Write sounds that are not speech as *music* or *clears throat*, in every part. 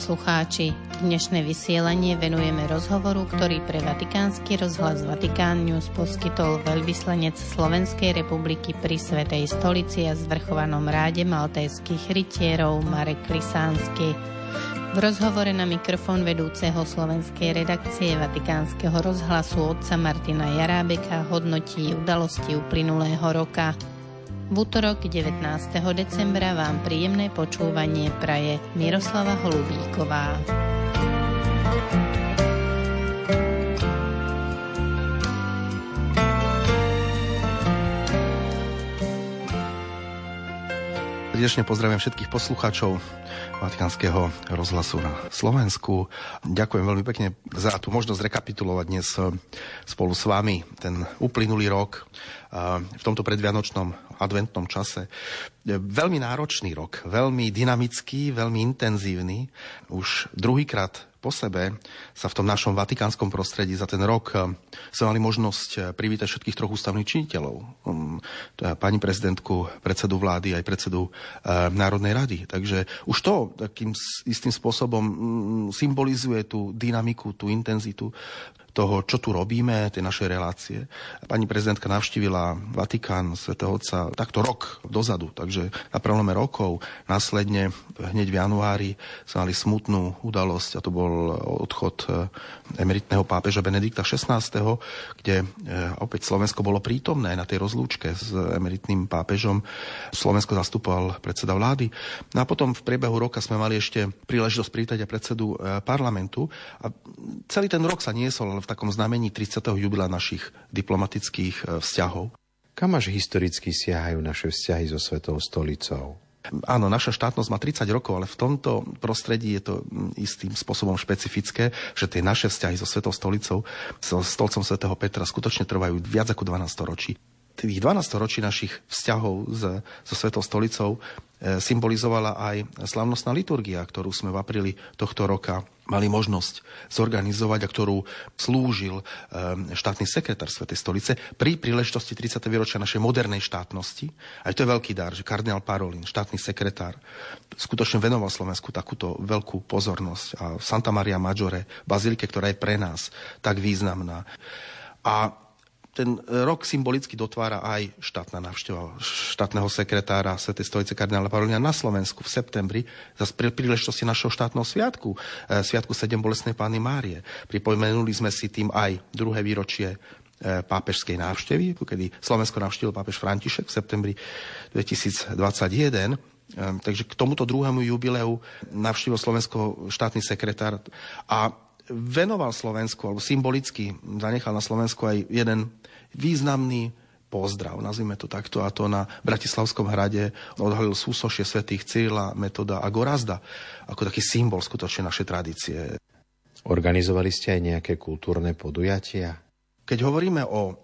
Poslucháči, dnešné vysielanie venujeme rozhovoru, ktorý pre Vatikánsky rozhlas Vatikán News poskytol veľvyslanec Slovenskej republiky pri Svetej stolici a zvrchovanom ráde maltajských rytierov Marek Lisánsky. V rozhovore na mikrofón vedúceho slovenskej redakcie Vatikánskeho rozhlasu otca Martina Jarábeka hodnotí udalosti uplynulého roka. V útorok 19. decembra vám príjemné počúvanie praje Miroslava Holubíková. Srdečne pozdravím všetkých poslucháčov Vatikánskeho rozhlasu na Slovensku. Ďakujem veľmi pekne za tú možnosť rekapitulovať dnes spolu s vami ten uplynulý rok v tomto predvianočnom adventnom čase. Veľmi náročný rok, veľmi dynamický, veľmi intenzívny. Už druhýkrát po sebe sa v tom našom vatikánskom prostredí za ten rok eh, sme mali možnosť eh, privítať všetkých troch ústavných činiteľov. Mm, pani prezidentku, predsedu vlády aj predsedu Národnej rady. Takže už to takým istým spôsobom mm, symbolizuje tú dynamiku, tú intenzitu toho, čo tu robíme, tie naše relácie. Pani prezidentka navštívila Vatikán svätého Otca takto rok dozadu, takže na prelome rokov. Následne hneď v januári sme mali smutnú udalosť a to bol odchod e, emeritného pápeža Benedikta XVI, kde e, opäť Slovensko bolo prítomné na tej rozlúčke s emeritným pápežom. Slovensko zastupoval predseda vlády. No a potom v priebehu roka sme mali ešte príležitosť prítať aj predsedu e, parlamentu a celý ten rok sa niesol v takom znamení 30. jubila našich diplomatických e, vzťahov. Kam až historicky siahajú naše vzťahy so Svetou stolicou? Áno, naša štátnosť má 30 rokov, ale v tomto prostredí je to istým spôsobom špecifické, že tie naše vzťahy so Svetou stolicou, so stolcom svätého Petra skutočne trvajú viac ako 12 ročí tých 12 ročí našich vzťahov s, so Svetou stolicou e, symbolizovala aj slavnostná liturgia, ktorú sme v apríli tohto roka mali možnosť zorganizovať a ktorú slúžil e, štátny sekretár Svetej stolice pri príležitosti 30. výročia našej modernej štátnosti. Aj to je veľký dar, že kardinál Parolin, štátny sekretár, skutočne venoval Slovensku takúto veľkú pozornosť a Santa Maria Maggiore, bazilike, ktorá je pre nás tak významná. A ten rok symbolicky dotvára aj štátna návšteva štátneho sekretára Sv. stolice kardinála Parolina na Slovensku v septembri za príležitosti našho štátneho sviatku, e, sviatku 7 bolestnej pány Márie. Pripomenuli sme si tým aj druhé výročie e, pápežskej návštevy, kedy Slovensko navštívil pápež František v septembri 2021. E, takže k tomuto druhému jubileu navštívil Slovensko štátny sekretár a venoval Slovensku, alebo symbolicky zanechal na Slovensku aj jeden významný pozdrav, nazvime to takto, a to na Bratislavskom hrade odhalil súsošie svätých Cyrila, Metoda a Gorazda, ako taký symbol skutočne našej tradície. Organizovali ste aj nejaké kultúrne podujatia? Keď hovoríme o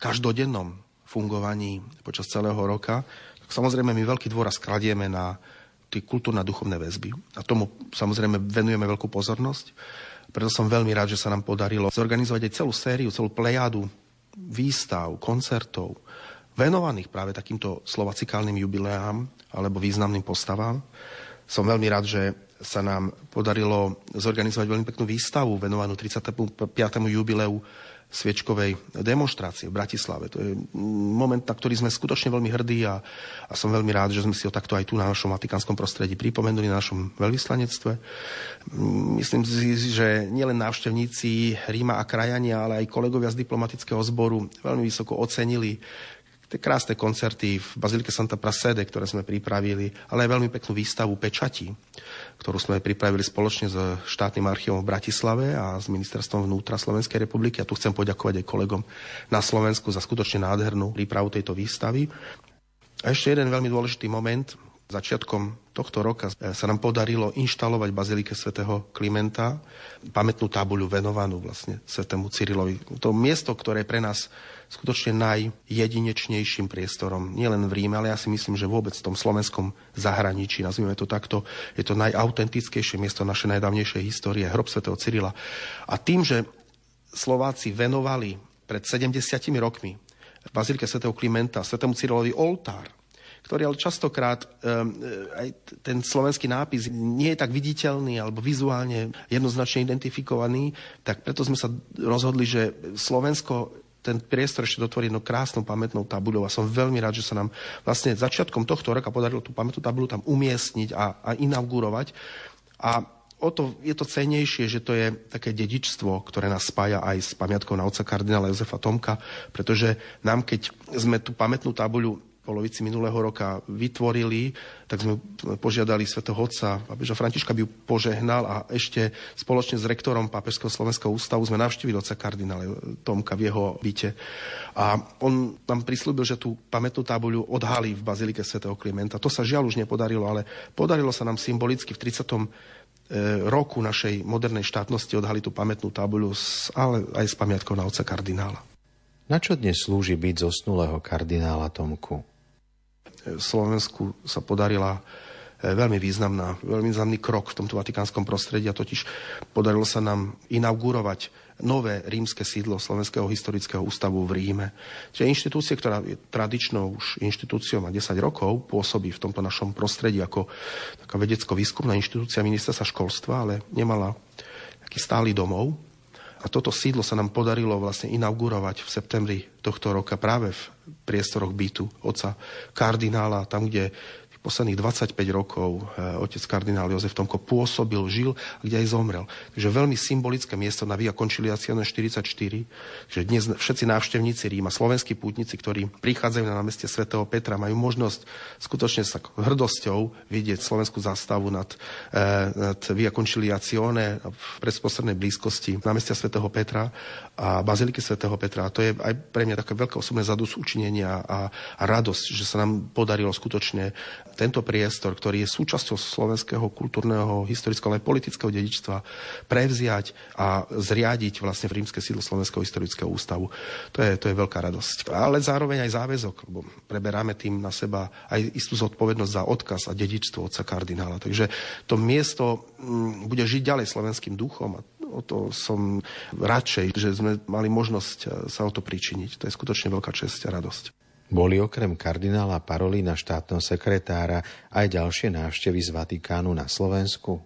každodennom fungovaní počas celého roka, tak samozrejme my veľký dôraz kladieme na tie kultúrne a duchovné väzby. A tomu samozrejme venujeme veľkú pozornosť. Preto som veľmi rád, že sa nám podarilo zorganizovať aj celú sériu, celú plejadu výstav, koncertov, venovaných práve takýmto slovacikálnym jubileám alebo významným postavám. Som veľmi rád, že sa nám podarilo zorganizovať veľmi peknú výstavu venovanú 35. jubileu sviečkovej demonstrácie v Bratislave. To je moment, na ktorý sme skutočne veľmi hrdí a, a som veľmi rád, že sme si ho takto aj tu na našom vatikánskom prostredí pripomenuli na našom veľvyslanectve. Myslím si, že nielen návštevníci Ríma a krajania, ale aj kolegovia z diplomatického zboru veľmi vysoko ocenili tie krásne koncerty v Bazilike Santa Prasede, ktoré sme pripravili, ale aj veľmi peknú výstavu pečatí, ktorú sme pripravili spoločne s štátnym archívom v Bratislave a s ministerstvom vnútra Slovenskej republiky. A tu chcem poďakovať aj kolegom na Slovensku za skutočne nádhernú prípravu tejto výstavy. A ešte jeden veľmi dôležitý moment, Začiatkom tohto roka sa nám podarilo inštalovať Bazilike svätého Klimenta pamätnú tabuľu venovanú vlastne svätému Cyrilovi. To miesto, ktoré je pre nás skutočne najjedinečnejším priestorom, nielen v Ríme, ale ja si myslím, že vôbec v tom slovenskom zahraničí, nazvime to takto, je to najautentickejšie miesto našej najdávnejšej histórie, hrob svätého Cyrila. A tým, že Slováci venovali pred 70 rokmi v Bazilike svätého Klimenta svätému Cyrilovi oltár, ktorý ale častokrát um, aj ten slovenský nápis nie je tak viditeľný alebo vizuálne jednoznačne identifikovaný, tak preto sme sa rozhodli, že Slovensko ten priestor ešte dotvorí jednou krásnou pamätnou tabuľou a som veľmi rád, že sa nám vlastne začiatkom tohto roka podarilo tú pamätnú tabuľu tam umiestniť a, a inaugurovať. A o to je to cenejšie, že to je také dedičstvo, ktoré nás spája aj s pamiatkou na oca kardinála Jozefa Tomka, pretože nám, keď sme tú pamätnú tabuľu polovici minulého roka vytvorili, tak sme požiadali svätého Otca, pápeža Františka by ju požehnal a ešte spoločne s rektorom Pápežského slovenského ústavu sme navštívili otca kardinála Tomka v jeho byte. A on tam prislúbil, že tú pamätnú tabuľu odhalí v Bazilike svätého Klimenta. To sa žiaľ už nepodarilo, ale podarilo sa nám symbolicky v 30 e, roku našej modernej štátnosti odhaliť tú pamätnú tabuľu, ale aj s pamiatkou na otca kardinála. Na čo dnes slúži byť zosnulého kardinála Tomku? Slovensku sa podarila e, veľmi významná, veľmi významný krok v tomto vatikánskom prostredí a totiž podarilo sa nám inaugurovať nové rímske sídlo Slovenského historického ústavu v Ríme. Čiže inštitúcie, ktorá je tradičnou už inštitúciou má 10 rokov, pôsobí v tomto našom prostredí ako taká vedecko-výskumná inštitúcia ministerstva školstva, ale nemala taký stály domov. A toto sídlo sa nám podarilo vlastne inaugurovať v septembri tohto roka práve v priestoroch bytu oca kardinála, tam, kde posledných 25 rokov eh, otec kardinál Jozef Tomko pôsobil, žil, kde aj zomrel. Takže veľmi symbolické miesto na Via Conciliazione 44, že dnes všetci návštevníci Ríma, slovenskí pútnici, ktorí prichádzajú na námestie svätého Petra, majú možnosť skutočne sa hrdosťou vidieť slovenskú zástavu nad, eh, nad Via Conciliazione v predposlednej blízkosti námestia svätého Petra a Baziliky svätého Petra. A to je aj pre mňa také veľké osobné zadus učinenia a, a radosť, že sa nám podarilo skutočne tento priestor, ktorý je súčasťou slovenského kultúrneho, historického, ale politického dedičstva, prevziať a zriadiť vlastne v rímske sídlo Slovenského historického ústavu. To je, to je veľká radosť. Ale zároveň aj záväzok, lebo preberáme tým na seba aj istú zodpovednosť za odkaz a dedičstvo otca kardinála. Takže to miesto mm, bude žiť ďalej slovenským duchom a o to som radšej, že sme mali možnosť sa o to pričiniť. To je skutočne veľká česť a radosť. Boli okrem kardinála Parolína štátneho sekretára aj ďalšie návštevy z Vatikánu na Slovensku?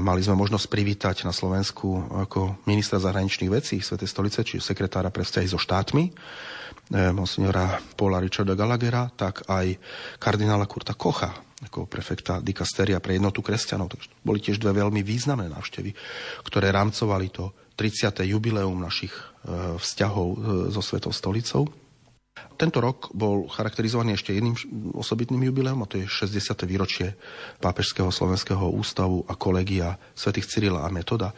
Mali sme možnosť privítať na Slovensku ako ministra zahraničných vecí Svetej stolice, či sekretára pre vzťahy so štátmi, eh, monsignora Paula Richarda Gallaghera, tak aj kardinála Kurta Kocha, ako prefekta dikasteria pre jednotu kresťanov. Takže boli tiež dve veľmi významné návštevy, ktoré rámcovali to 30. jubileum našich eh, vzťahov eh, so Svetou stolicou. Tento rok bol charakterizovaný ešte jedným osobitným jubileom, a to je 60. výročie Pápežského slovenského ústavu a kolegia svätých Cyrila a Metoda.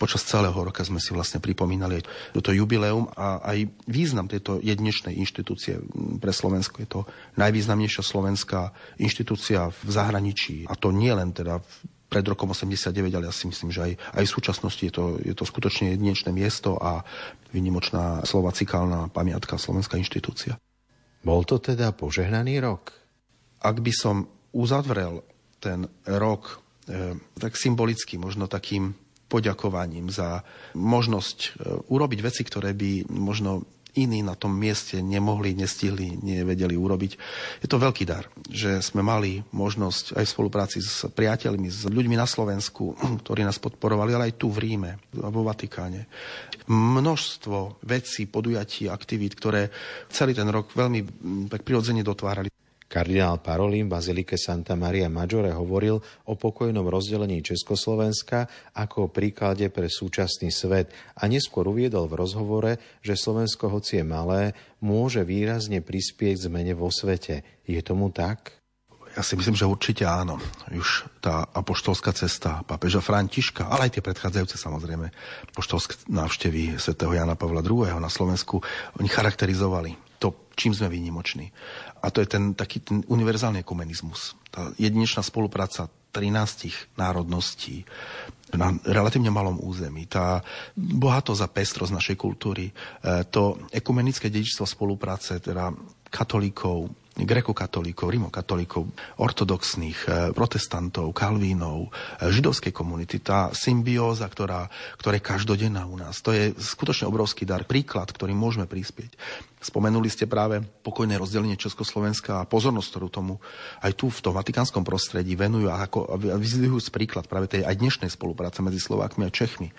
Počas celého roka sme si vlastne pripomínali toto jubileum a aj význam tejto jednečnej inštitúcie pre Slovensko. Je to najvýznamnejšia slovenská inštitúcia v zahraničí. A to nie len teda pred rokom 89, ale ja si myslím, že aj, aj v súčasnosti je to, je to skutočne jedinečné miesto a vynimočná slovacikálna pamiatka, slovenská inštitúcia. Bol to teda požehnaný rok? Ak by som uzavrel ten rok e, tak symbolicky, možno takým poďakovaním za možnosť e, urobiť veci, ktoré by možno iní na tom mieste nemohli, nestihli, nevedeli urobiť. Je to veľký dar, že sme mali možnosť aj v spolupráci s priateľmi, s ľuďmi na Slovensku, *clears throat* ktorí nás podporovali, ale aj tu v Ríme, vo Vatikáne. Množstvo vecí, podujatí, aktivít, ktoré celý ten rok veľmi tak prirodzene dotvárali. Kardinál Parolín v Bazilike Santa Maria Maggiore hovoril o pokojnom rozdelení Československa ako o príklade pre súčasný svet a neskôr uviedol v rozhovore, že Slovensko, hoci je malé, môže výrazne prispieť zmene vo svete. Je tomu tak? Ja si myslím, že určite áno. Už tá apoštolská cesta pápeža Františka, ale aj tie predchádzajúce samozrejme, apoštolské návštevy svätého Jana Pavla II. na Slovensku, oni charakterizovali čím sme výnimoční. A to je ten taký ten univerzálny ekumenizmus. Tá jedinečná spolupráca 13 národností na relatívne malom území. Tá bohatosť a pestrosť našej kultúry, e, to ekumenické dedičstvo spolupráce, teda katolíkov, grekokatolíkov, rimokatolíkov, ortodoxných, eh, protestantov, kalvínov, eh, židovskej komunity. Tá symbióza, ktorá, ktorá je každodenná u nás, to je skutočne obrovský dar, príklad, ktorý môžeme prispieť. Spomenuli ste práve pokojné rozdelenie Československa a pozornosť, ktorú tomu aj tu v tom vatikánskom prostredí venujú a, ako, a vyzdvihujú príklad práve tej aj dnešnej spolupráce medzi Slovákmi a Čechmi.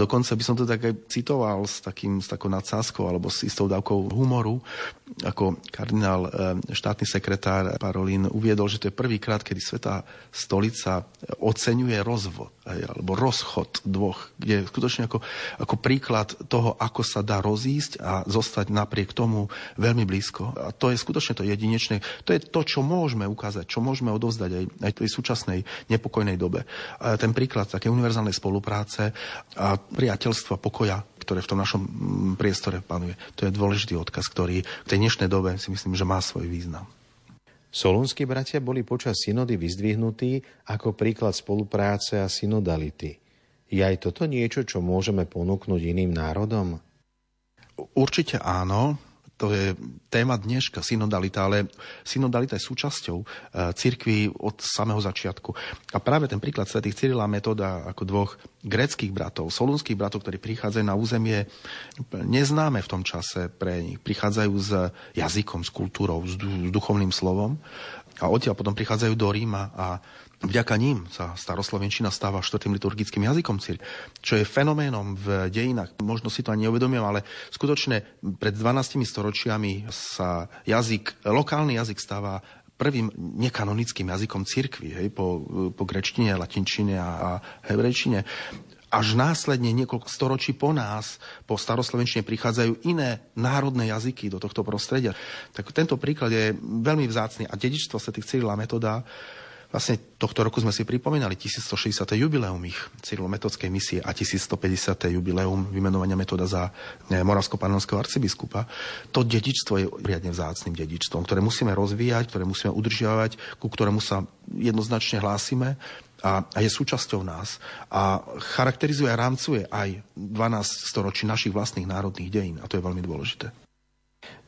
Dokonca by som to tak aj citoval s, takým, s takou nadsázkou alebo s istou dávkou humoru, ako kardinál e, štátny sekretár Parolín uviedol, že to je prvýkrát, kedy Svetá stolica oceňuje rozvod alebo rozchod dvoch, kde skutočne ako, ako príklad toho, ako sa dá rozísť a zostať napriek tomu veľmi blízko. A to je skutočne to jedinečné. To je to, čo môžeme ukázať, čo môžeme odovzdať aj, aj tej súčasnej nepokojnej dobe. A ten príklad také univerzálnej spolupráce a priateľstva, pokoja, ktoré v tom našom mm, priestore panuje. To je dôležitý odkaz, ktorý v tej dnešnej dobe si myslím, že má svoj význam. Solunskí bratia boli počas synody vyzdvihnutí ako príklad spolupráce a synodality. Je aj toto niečo, čo môžeme ponúknuť iným národom? Určite áno. To je téma dneška, synodalita, ale synodalita je súčasťou e, cirkvi od samého začiatku. A práve ten príklad svätých Cyrila metóda ako dvoch greckých bratov, solunských bratov, ktorí prichádzajú na územie neznáme v tom čase pre nich. Prichádzajú s jazykom, s kultúrou, s duchovným slovom a odtiaľ potom prichádzajú do Ríma a Vďaka ním sa staroslovenčina stáva štvrtým liturgickým jazykom cirkvi, čo je fenoménom v dejinách. Možno si to ani neuvedomujem, ale skutočne pred 12 storočiami sa jazyk, lokálny jazyk stáva prvým nekanonickým jazykom cirkvi, hej, po, po grečtine, latinčine a, a hebrejčine až následne niekoľko storočí po nás, po staroslovenčine prichádzajú iné národné jazyky do tohto prostredia. Tak tento príklad je veľmi vzácný a dedičstvo Sv. Cyrila metoda Vlastne tohto roku sme si pripomínali 1160. jubileum ich cyrilometodskej misie a 1150. jubileum vymenovania metóda za eh, moravsko-panonského arcibiskupa. To dedičstvo je riadne vzácným dedičstvom, ktoré musíme rozvíjať, ktoré musíme udržiavať, ku ktorému sa jednoznačne hlásime a, a je súčasťou nás a charakterizuje a rámcuje aj 12 storočí našich vlastných národných dejín a to je veľmi dôležité.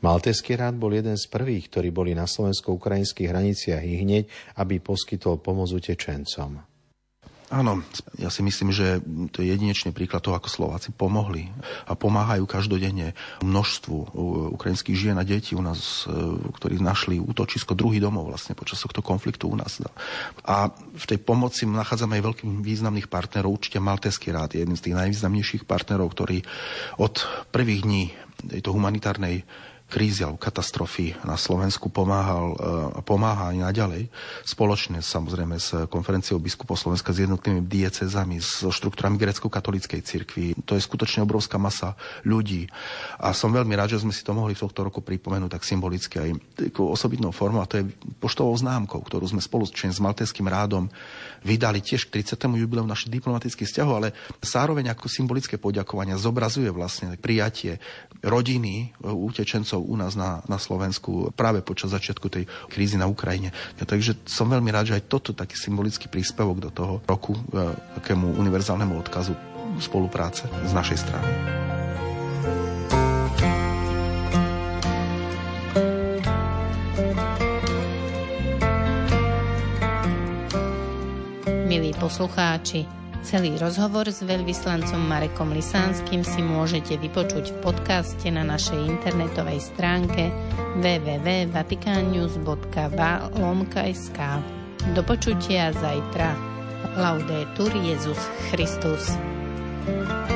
Maltéský rád bol jeden z prvých, ktorí boli na slovensko-ukrajinských hraniciach i hneď, aby poskytol pomoc utečencom. Áno, ja si myslím, že to je jedinečný príklad toho, ako Slováci pomohli a pomáhajú každodenne množstvu ukrajinských žien a detí u nás, e, ktorí našli útočisko druhý domov vlastne počas tohto konfliktu u nás. A v tej pomoci nachádzame aj veľkých významných partnerov. Určite Maltéský rád je jeden z tých najvýznamnejších partnerov, ktorý od prvých dní tejto humanitárnej krízy alebo katastrofy na Slovensku pomáhal a e, pomáha aj naďalej. Spoločne samozrejme s konferenciou biskupov Slovenska s jednotnými diecezami, so štruktúrami grecko-katolíckej cirkvi. To je skutočne obrovská masa ľudí. A som veľmi rád, že sme si to mohli v tohto roku pripomenúť tak symbolicky aj osobitnou formou. A to je poštovou známkou, ktorú sme spolu s Malteským rádom vydali tiež k 30. jubileu našich diplomatických vzťahov, ale zároveň ako symbolické poďakovania zobrazuje vlastne prijatie rodiny utečencov u nás na, na Slovensku práve počas začiatku tej krízy na Ukrajine. Ja, takže som veľmi rád, že aj toto taký symbolický príspevok do toho roku e, univerzálnemu odkazu spolupráce z našej strany. Milí poslucháči, Celý rozhovor s veľvyslancom Marekom Lisánskym si môžete vypočuť v podcaste na našej internetovej stránke www.vaticannews.va.sk Do počutia zajtra. Laudetur Jezus Christus. thank you